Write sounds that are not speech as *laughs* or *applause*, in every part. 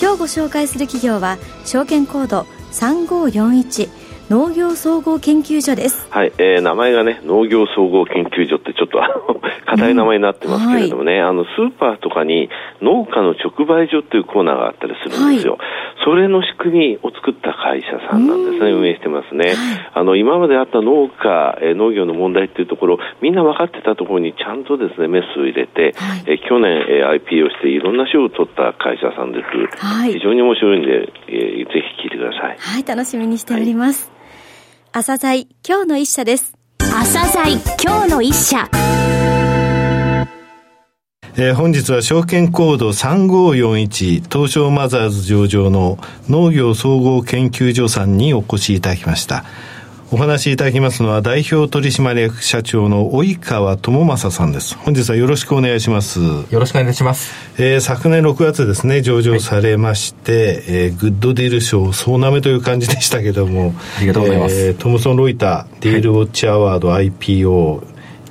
今日ご紹介する企業は証券コード3541農業総合研究所です。はい、えー、名前がね、農業総合研究所ってちょっと *laughs* あの、硬い名前になってますけれどもね、うんはい、あの、スーパーとかに農家の直売所っていうコーナーがあったりするんですよ。はい、それの仕組みを作った会社さんなんですね、運営してますね。あの、今まであった農家、えー、農業の問題っていうところ、みんな分かってたところにちゃんとですね、メスを入れて、はい、えー、去年、えー、IP をしていろんな賞を取った会社さんです。はい、非常に面白いんで、えー、ぜひ聞いてください。はい、楽しみにしております。朝鮮今日の一社です。朝鮮今日の一社。えー、本日は証券コード3541東証マザーズ上場の農業総合研究所さんにお越しいただきました。お話しいただきますのは代表取締役社長の及川智正さんです。本日はよろしくお願いします。よろしくお願いします。えー、昨年6月ですね、上場されまして、はい、えー、グッドディール賞総なめという感じでしたけども、ありがとうございます。えー、トムソン・ロイター、ディールウォッチアワード IPO、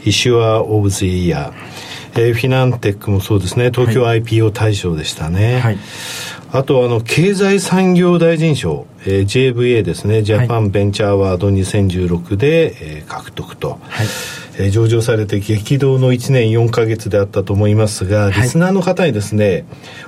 Issuer of the Year、えー、フィナンテックもそうですね、東京 IPO 大賞でしたね。はいあとあの経済産業大臣賞、えー、JVA ですね。ジャパンベンチャーアワード2016で、えー、獲得と、はい。えー、上場されて激動の1年4か月であったと思いますが、はい、リスナーの方にですね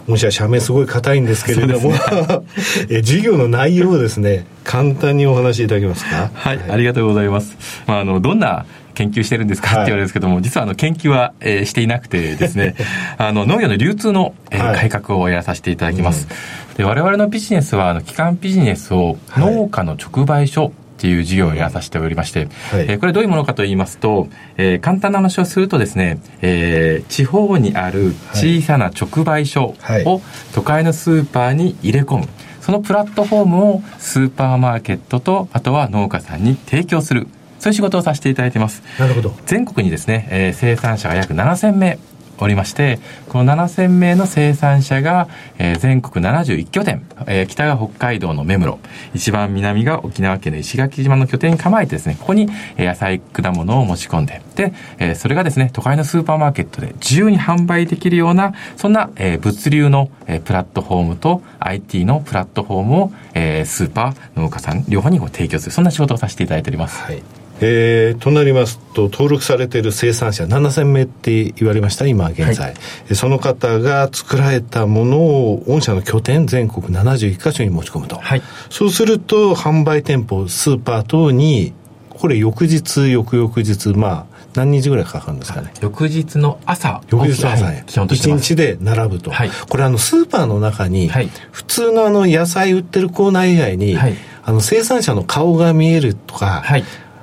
もしは社名すごい硬いんですけれども、ね、*laughs* えー、事業の内容をですね簡単にお話しいただけますか？はい、はい、ありがとうございます、まあ、あのどんな研究してるんですか？って言われるんですけども、はい、実はあの研究は、えー、していなくてですね、*laughs* あの農業の流通の、えー、はい、改革をやらさせていただきます。うん、で我々のビジネスはあの基幹ビジネスを農家の直売所、っていう事業をやらさせておりまして、はい、えー、これどういうものかと言いますと、えー、簡単な話をするとですね、えー、地方にある小さな直売所を都会のスーパーに入れ込む。そのプラットフォームをスーパーマーケットと、あとは農家さんに提供する。そういう仕事をさせていただいてます。なるほど。全国にですね、えー、生産者が約7000名おりまして、この7000名の生産者が、えー、全国71拠点、えー、北が北海道の目室、一番南が沖縄県の石垣島の拠点に構えてですね、ここに、え野菜、果物を持ち込んで、で、えー、それがですね、都会のスーパーマーケットで自由に販売できるような、そんな、えー、物流の、えー、プラットフォームと IT のプラットフォームを、えー、スーパー、農家さん、両方にご提供する、そんな仕事をさせていただいております。はいえー、となりますと、登録されている生産者7000名って言われました、今現在、はい、その方が作られたものを、御社の拠点、全国71カ所に持ち込むと。はい、そうすると、販売店舗、スーパー等に、これ翌日、翌々日、まあ、何日ぐらいかかるんですかね。翌日の朝。翌日の朝ね。基本1日で並ぶと。はい、これあの、スーパーの中に、普通のあの、野菜売ってるコーナー以外に、あの、生産者の顔が見えるとか、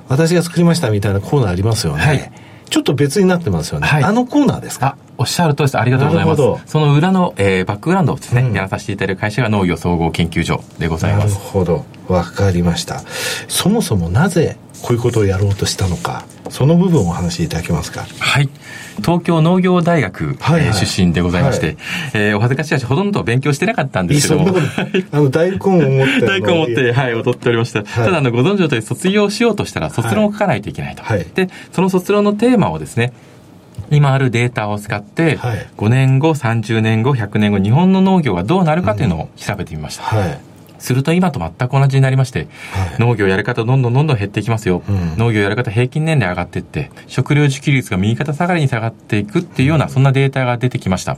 私が作りましたみたいなコーナーありますよね。はい、ちょっと別になってますよね。はい、あのコーナーですか？おっしゃるとりです。ありがとうございます。その裏の、えー、バックグラウンドをですね、うん、やらさせていただく会社が農業総合研究所でございます。なるほど。わかりました。そもそもなぜこういうことをやろうとしたのか、その部分をお話しいただけますか？はい。東京農業大学、はいはい、出身でございまして、はい、えー、お恥ずかしい話、ほとんど勉強してなかったんですけども。あの、大根を持って。*laughs* 大根を持って、はい、踊っておりました。はい、ただ、あの、ご存知の通り、卒業しようとしたら、卒論を書かないといけないと。はい、で、その卒論のテーマをですね、今あるデータを使って、5年後、30年後、100年後、日本の農業がどうなるかというのを調べてみました。うんはいすると今と全く同じになりまして、はい、農業やり方どんどんどんどん減っていきますよ。うん、農業やり方平均年齢上がっていって、食料自給率が右肩下がりに下がっていくっていうような、そんなデータが出てきました。は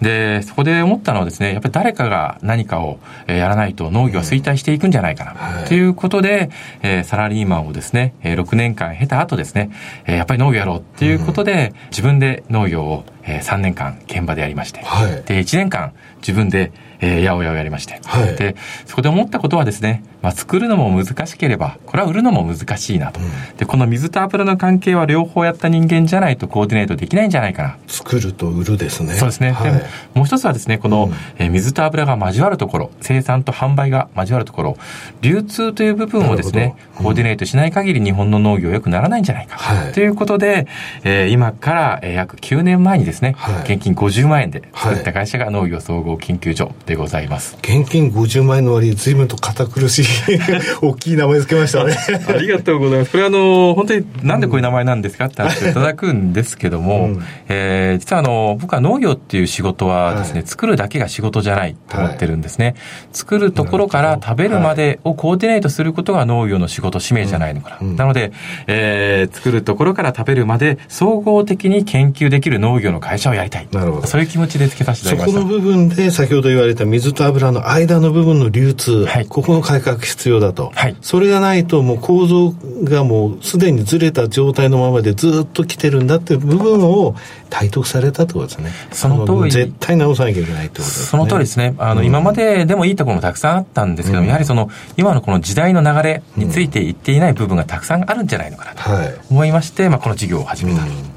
い、で、そこで思ったのはですね、やっぱり誰かが何かをやらないと農業は衰退していくんじゃないかな。と、うん、いうことで、えー、サラリーマンをですね、6年間経た後ですね、やっぱり農業やろうっていうことで、自分で農業をえー、3年間現場でやりまして、はい、で、1年間自分でえー、八百屋をやりまして、はい、でそこで思ったことはですね、まあ、作るのも難しければこれは売るのも難しいなと、うん、でこの水と油の関係は両方やった人間じゃないとコーディネートできないんじゃないかな。作ると売るですね。そうですね、はい、でもう一つはですねこの、うん、えー、水と油が交わるところ生産と販売が交わるところ流通という部分をですね、うん、コーディネートしない限り日本の農業良くならないんじゃないか、はい、ということで、えー、今から、えー、約9年前にですね、はい、現金50万円で作った会社が農業総合研究所でございます。現金50万円の割に随分と堅苦しい *laughs* 大きい名前つけましたね。*laughs* ありがとうございます。これあの、本当になんでこういう名前なんですかって話をいただくんですけども、うん、えー、実はあの、僕は農業っていう仕事はですね、はい、作るだけが仕事じゃないと思ってるんですね。はい、作るところから食べるまでをコーディネートすることが農業の仕事、使命じゃないのかな。うん、なので、えー、作るところから食べるまで総合的に研究できる農業の会社をやりたい。なるほど。そういう気持ちでつけさせていただきました。そこの部分で先ほど言われた水と油の間の部分の流通、はい、ここの改革必要だと、はい、それがないともう構造がもうすでにずれた状態のままでずっと来てるんだっていう部分を体得されたってことですね。その通り。絶対直さなきゃいけないってことですね。その通りですね。あの、うん、今まででもいいところもたくさんあったんですけども、うん、やはりその今のこの時代の流れについていっていない部分がたくさんあるんじゃないのかなと思いまして、まあ、この事業を始めた、うん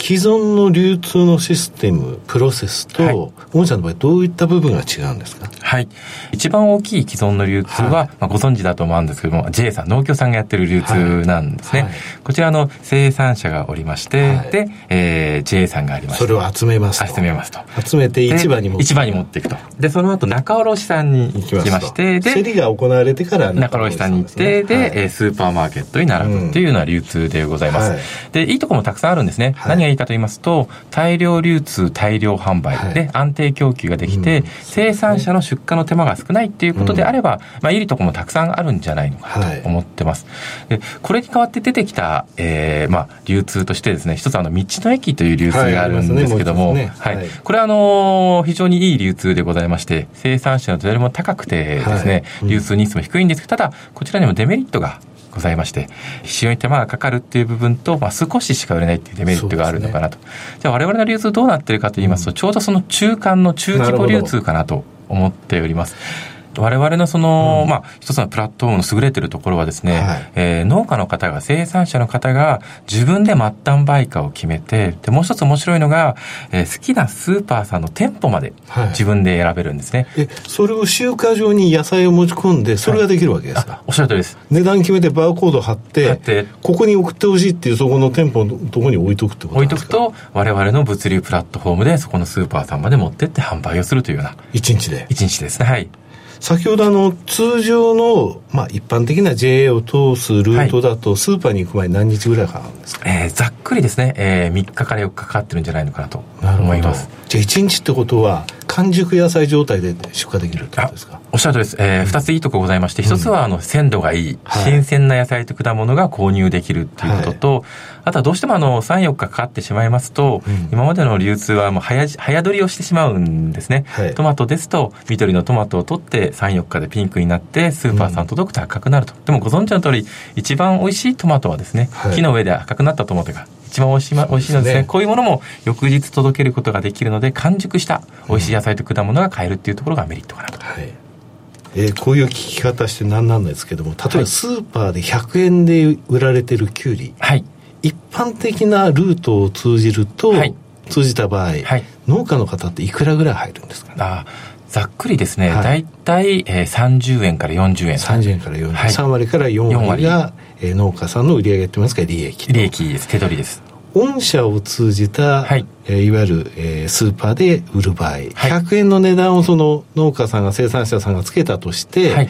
既存の流通のシステム、プロセスと、はい、御社の場合どういった部分が違うんですか？はい。一番大きい既存の流通は、はい、まあ、ご存知だと思うんですけども、JA さん、農協さんがやってる流通なんですね。はい、こちらの生産者がおりまして、で、えー、JA さんがありまして。それを集めますと。集めますと。集めて市場に持って市場に持っていくと。で、その後仲卸さんに行きまして、で、競りが行われてから仲卸さんに行って、で、はい、スーパーマーケットに並ぶっていうような流通でございます。で、いいところもたくさんあるんですね。何がいいかと言いますと、大量流通、大量販売で安定供給ができて、生産者の出荷の手間が少ないっていうことであれば、まあ、いいところもたくさんあるんじゃないのかなと思ってます。でこれに代わって出てきた、えー、まあ、流通としてですね、一つあの、道の駅という流通があるんですけども、はい。これはあの、非常にいい流通でございまして、生産者のどれも高くてですね、流通日数も低いんですけど、ただ、こちらにもデメリットがございまして、非常に手間がかかるっていう部分と、まあ、少ししか売れないっていうデメリットがあるのかなと。ね、じゃあ我々の流通どうなってるかと言いますと、うん、ちょうどその中間の中規模流通かなと思っております。我々のその、うん、まあ、一つのプラットフォームの優れてるところはですね、はい、えー、農家の方が、生産者の方が自分で末端売価を決めて、で、もう一つ面白いのが、えー、好きなスーパーさんの店舗まで自分で選べるんですね。はい、え、それを集荷場に野菜を持ち込んで、それができるわけですか、はい、おっしゃる通りです。値段決めてバーコード貼って、ってここに送ってほしいっていうそこの店舗のところに置いとくってことですか？置いとくと、我々の物流プラットフォームでそこのスーパーさんまで持ってって販売をするというような。一日で一日ですね。はい。先ほどあの通常の、まあ、一般的な JA を通すルートだと、スーパーに行く前に何日ぐらいかかるんですか、えー、ざっくりですね、えー、3日から4日かかってるんじゃないのかなと思います。じゃあ1日ってことは完熟野菜状態で出荷できるってことですか？おっしゃるとです。えー、二、ついいとこございまして、一つは、あの、鮮度がいい、新鮮な野菜と果物が購入できるっていうことと、はい、あとはどうしてもあの、3、4日かかってしまいますと、うん、今までの流通はもう早、早取りをしてしまうんですね。はい、トマトですと、緑のトマトを取って、3、4日でピンクになって、スーパーさん届くと赤くなると。うん、でもご存知の通り、一番美味しいトマトはですね、木の上で赤くなったトマトが一番美味しい、美味しいのですね、こういうものも翌日届けることができるので、完熟した美味しい野菜と果物が買えるっていうところがメリットかなと。はい。えー、こういう聞き方して何なんですけども例えばスーパーで100円で売られてるきゅうり、はい、一般的なルートを通じると、はい、通じた場合、はい、農家の方っていくらぐらい入るんですか、ね、あざっくりですね、はい、大体、えー、30円から40円。30円から40円。はい、3割から4割が、えー、農家さんの売り上げって言いますか、利益。利益です、手取りです。御社を通じた、はい。えー、いわゆる、えー、スーパーで売る場合、はい、100円の値段をその農家さんが生産者さんがつけたとして、はい、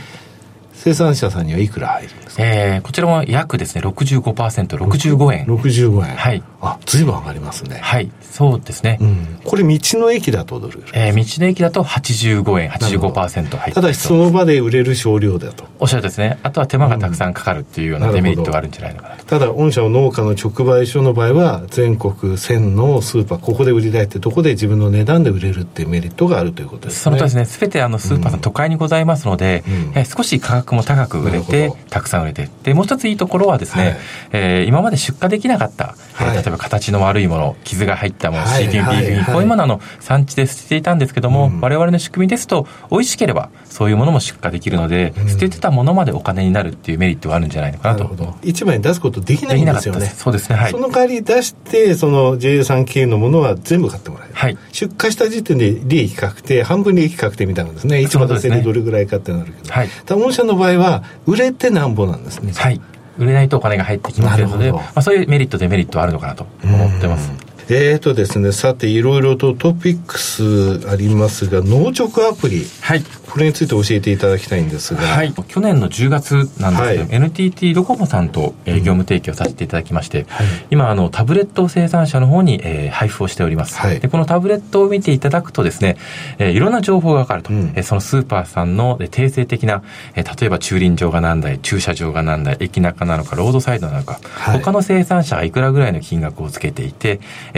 生産者さんにはいくら入る？んですか、えー、こちらは約ですね65%、65円。65円。はい。あ、ずいぶん上がりますね。はい。そうですね。うん、これ、道の駅だとどれえー、道の駅だと85円、85%入ってただし、その場で売れる少量だと。おっしゃるですね。あとは手間がたくさんかかるっていうようなデメリットがあるんじゃないのかなただ、御社の農家の直売所の場合は、全国1000のスーパー、ここで売りたいってとこで自分の値段で売れるっていうメリットがあるということですね。そのとですね。すべてあのスーパーさん、都会にございますので、うん、少し価格格も高く売れて、たくさん売れて、で、もう一ついいところはですね、はい、えー、今まで出荷できなかった、はい、例えば形の悪いもの、傷が入ったもの、はい、CTP、こういうものの産地で捨てていたんですけども、うん、我々の仕組みですと、美味しければ、そういうものも出荷できるので、うん、捨ててたものまでお金になるっていうメリットがあるんじゃないのかなと。な一枚に出すことできないんですよね。そうですね。はい。その代わり出して、その JA さん系のものは全部買ってもらえる。はい。出荷した時点で利益確定、半分利益確定みたいなんですね。市場出せでどれぐらいかってなるけど。はい。御社の場合は、売れてなんぼなんですね。はい。売れないとお金が入ってきますので、まあ、そういうメリット、デメリットはあるのかなと思ってます。えーとですね、さて、いろいろとトピックスありますが、農直アプリ。はい。これについて教えていただきたいんですが。はい。去年の10月なんですけど、はい、NTT ドコモさんと、えー、業務提供させていただきまして、はい、今、あの、タブレット生産者の方に、えー、配布をしております。はい。で、このタブレットを見ていただくとですね、えー、いろんな情報がわかると。うん、えー、そのスーパーさんの、えー、定性的な、えー、例えば駐輪場が何台、駐車場が何台、駅中なのか、ロードサイドなのか、はい、他の生産者がいくらぐらいの金額をつけていて、えー、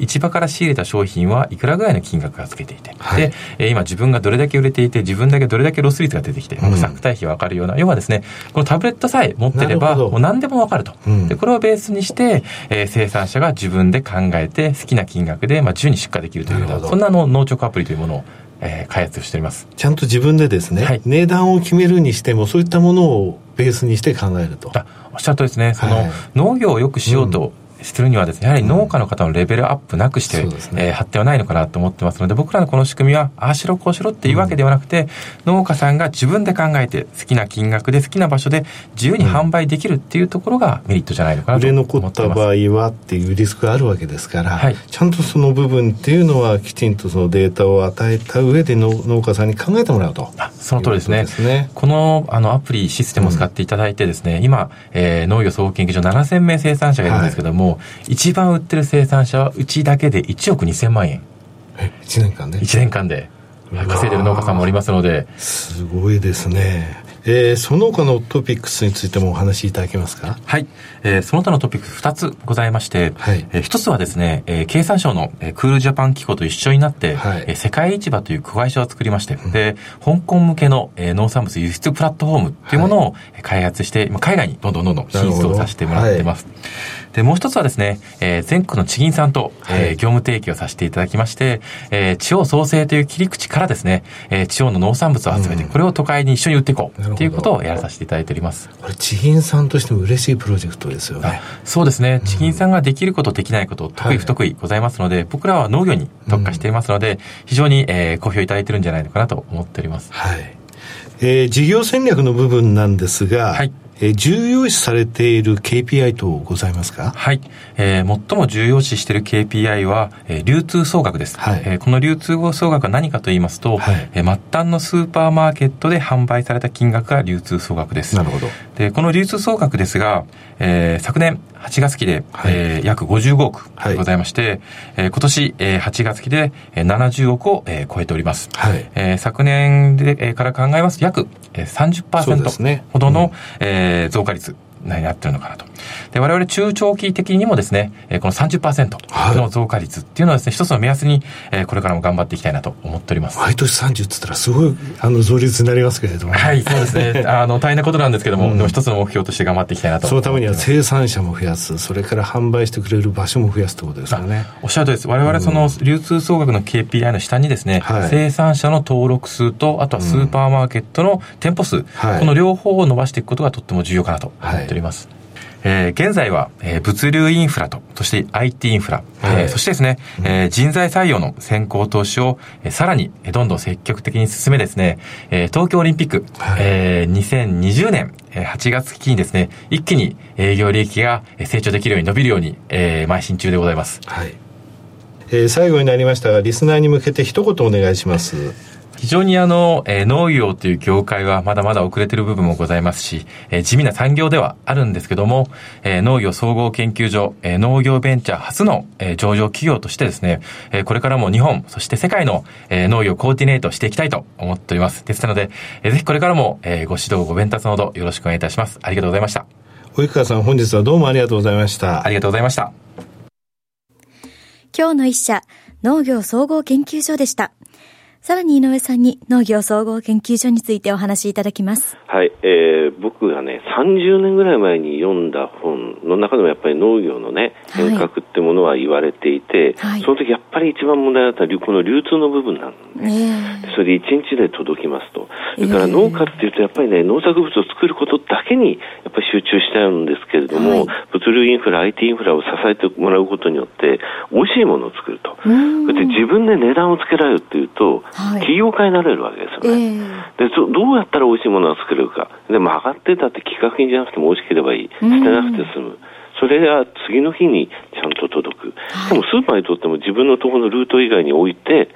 市場から仕入れた商品はいくらぐらいの金額がつけていて、はい、で、今自分がどれだけ売れていて、自分だけどれだけロス率が出てきて、不作対比が分かるような、要はですね、このタブレットさえ持ってれば、もう何でも分かると。うん、で、これをベースにして、えー、生産者が自分で考えて、好きな金額で、まあ、自由に出荷できるというような、そんなの農直アプリというものをえー、開発しております。ちゃんと自分でですね、はい、値段を決めるにしてもそういったものをベースにして考えると。おっしゃるとですね、その農業をよくしようとするにはですね、やはり農家の方のレベルアップなくして、うん、えー、発展はないのかなと思ってますので、僕らのこの仕組みは、ああしろこうしろっていうわけではなくて、うん、農家さんが自分で考えて、好きな金額で好きな場所で自由に販売できるっていうところがメリットじゃないのかなと思ってます。売れ残った場合はっていうリスクがあるわけですから、はい、ちゃんとその部分っていうのはきちんとそのデータを与えた上で農家さんに考えてもらうと。その通りですね。すね。このあのアプリ、システムを使っていただいてですね、うん、今、えー、農業総合研究所7000名生産者がいるんですけども、はい、一番売ってる生産者はうちだけで1億2000万円。え、1年間で ?1 年間で。稼いでる農家さんもおりますので。すごいですね。えー、その他のトピックスについてもお話しいただけますか？はい。えー、その他のトピックス2つございまして、はい、えー、1つはですね、えー、経産省の、えー、クールジャパン機構と一緒になって、はい、えー、世界市場という子会社を作りまして、うん、で、香港向けの、えー、農産物輸出プラットフォームというものを開発して、はい、海外にどんどんどんどん進出をさせてもらってます。で、もう一つはですね、えー、全国の地銀さんと、はい、えー、業務提携をさせていただきまして、えー、地方創生という切り口からですね、えー、地方の農産物を集めて、これを都会に一緒に売っていこうっていうことをやらさせていただいております。これ、地銀さんとしても嬉しいプロジェクトですよね。そうですね。地銀さんができること、できないこと、得意不得意ございますので、はい、僕らは農業に特化していますので、非常に、えー、好評いただいてるんじゃないのかなと思っております。はい。えー、事業戦略の部分なんですが、はい。えー、重要視されている KPI 等ございますか？はい。えー、最も重要視している KPI は、えー、流通総額です。はい、えー、この流通総額は何かと言いますと、はい、えー、末端のスーパーマーケットで販売された金額が流通総額です。なるほど。で、この流通総額ですが、えー、昨年8月期で、はい、えー、約55億でございまして、はい、えー、今年、えー、8月期で70億を、えー、超えております。はい、えー、昨年で、えー、から考えますと約、えー、30%ほどの、ねうん、えー、増加率。になってるのかなと。で、我々中長期的にもですね、えこの30%の増加率っていうのはですね、一つの目安に、えこれからも頑張っていきたいなと思っております。毎年30っつったらすごい、あの、増率になりますけれども。はい、そうですね。*laughs* あの、大変なことなんですけども、うん、一つの目標として頑張っていきたいなとそのためには生産者も増やす、それから販売してくれる場所も増やすってことですかね。おっしゃるとです。我々その流通総額の KPI の下にですね、はい、生産者の登録数と、あとはスーパーマーケットの店舗数、うんはい、この両方を伸ばしていくことがとっても重要かなと思っております。はいえー、現在は、えー、物流インフラと、そして IT インフラ、はい、えー、そしてですね、えー、人材採用の先行投資を、えー、さらに、どんどん積極的に進めですね、えー、東京オリンピック、はい、えー、2020年8月期にですね、一気に営業利益が成長できるように伸びるように、えー、邁進中でございます。はい。えー、最後になりましたが、リスナーに向けて一言お願いします。非常にあの、えー、農業という業界はまだまだ遅れている部分もございますし、えー、地味な産業ではあるんですけども、えー、農業総合研究所、えー、農業ベンチャー初の、えー、上場企業としてですね、えー、これからも日本、そして世界の、えー、農業コーディネートしていきたいと思っております。ですので、えー、ぜひこれからも、えー、ご指導、ご鞭達のほどよろしくお願いいたします。ありがとうございました。及川さん、本日はどうもありがとうございました。ありがとうございました。今日の一社、農業総合研究所でした。さらに井上さんに農業総合研究所についてお話しいただきます。はい、えー、僕がね、30年ぐらい前に読んだ本の中でもやっぱり農業のね、変革ってものは言われていて、はい、その時やっぱり一番問題だったこの流通の部分なんで、ね、それで1日で届きますと。それから農家っていうとやっぱりね、農作物を作ることだけにやっぱり集中しちゃうんですけれども、はい、物流インフラ、IT インフラを支えてもらうことによって、美味しいものを作ると。そして自分で値段をつけられるっていうと、はい、企業家になれるわけですよね、えー、でどうやったら美味しいものが作れるか。でも上がってたって規格品じゃなくても美味しければいい。捨てなくて済む、それが次の日にちゃんと届く、はい、でもスーパーにとっても自分のところのルート以外に置いて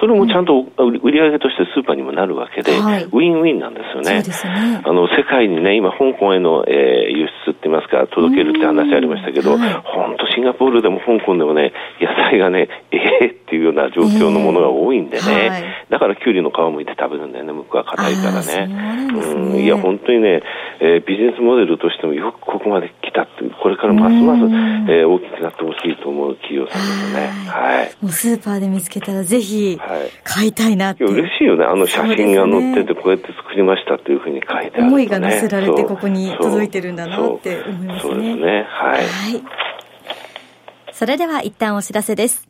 それもちゃんと売り上げとしてスーパーにもなるわけで、はい、ウィンウィンなんですよね。ね。あの世界にね、今、香港への、えー、輸出って言いますか、届けるって話ありましたけど、本当、シンガポールでも香港でもね、野菜がね、ええー、っていうような状況のものが多いんでね、えーはい、だからきゅうりの皮むいて食べるんだよね、向こうは硬いからね。うねうん、いや、本当にね、えー、ビジネスモデルとしてもよくここまで来たって、これからますます、えー、大きくなってほしいと思う企業さんですね。はい。もうスーパーで見つけたらぜひ、買いたいなって。嬉しいよね。あの写真が載ってて、こうやって作りましたっていうふうに書いてある、ね、思いが乗せられてここに届いてるんだなって思いますね。そうですね。はい。はい。それでは一旦お知らせです。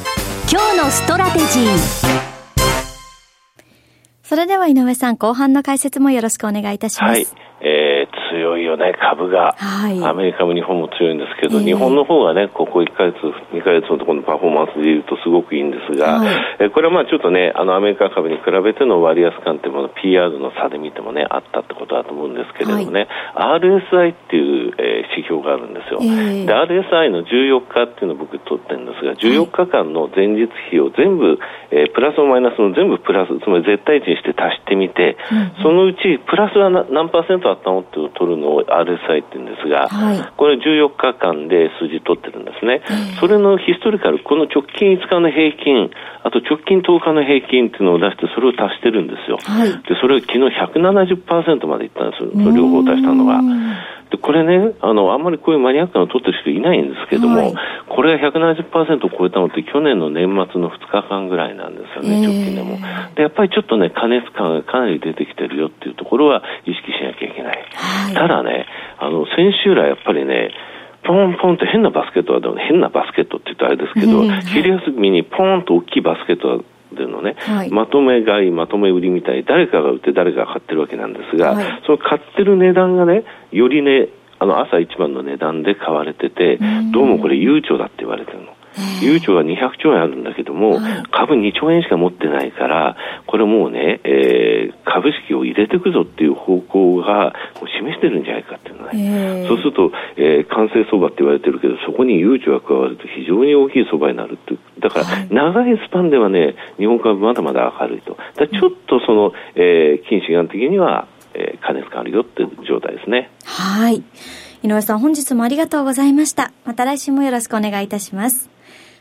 今日のストラテジー。それでは井上さん後半の解説もよろしくお願いいたします、はい。えー、よね、株が、はい、アメリカも日本も強いんですけど、えー、日本の方がね、ここ1か月、2か月のところのパフォーマンスでいうとすごくいいんですが、はい、えこれはまあちょっとね、あのアメリカ株に比べての割安感っていうもの、PR の差で見てもね、あったってことだと思うんですけれどもね、はい、RSI っていう、えー、指標があるんですよ。えー、で、RSI の14日っていうのを僕取ってるんですが、14日間の前日比を全部、えー、プラスマイナスの全部プラス、つまり絶対値にして足してみて、うん、そのうちプラスは何パーセントあったのって取るのを RSI って言うんですが、はい、これ14日間で数字取ってるんですね、それのヒストリカル、この直近5日の平均、あと直近10日の平均っていうのを出して、それを足してるんですよ。はい、で、それを昨日170%までいったんですよ、両方足したのが。で、これね、あの、あんまりこういうマニアックなの取ってる人いないんですけども、はい、これが170%を超えたのって去年の年末の2日間ぐらいなんですよね、直近でも。で、やっぱりちょっとね、加熱感がかなり出てきてるよっていうところは意識しなきゃいけない。はい、ただね、あの、先週来やっぱりね、ポンポンって変なバスケットは、変なバスケットって言うとあれですけど、昼休みにポンと大きいバスケットはでのね、はい、まとめ買い、まとめ売りみたいに誰かが売って誰かが買ってるわけなんですが、はい、その買ってる値段がね、よりね、あの朝一番の値段で買われてて、どうもこれ悠長だって言われてるの。悠長は200兆円あるんだけども、株2兆円しか持ってないから、これもうね、えー、株式を入れていくぞっていう方向が示してるんじゃないかっていうのね。そうすると、えー、完成相場って言われてるけど、そこに悠長が加わると非常に大きい相場になるってだから、長いスパンではね、日本株まだまだ明るいと。だちょっとその、えー、近視眼的には、えー、加熱感あるよっていう状態ですね。はい。井上さん、本日もありがとうございました。また来週もよろしくお願いいたします。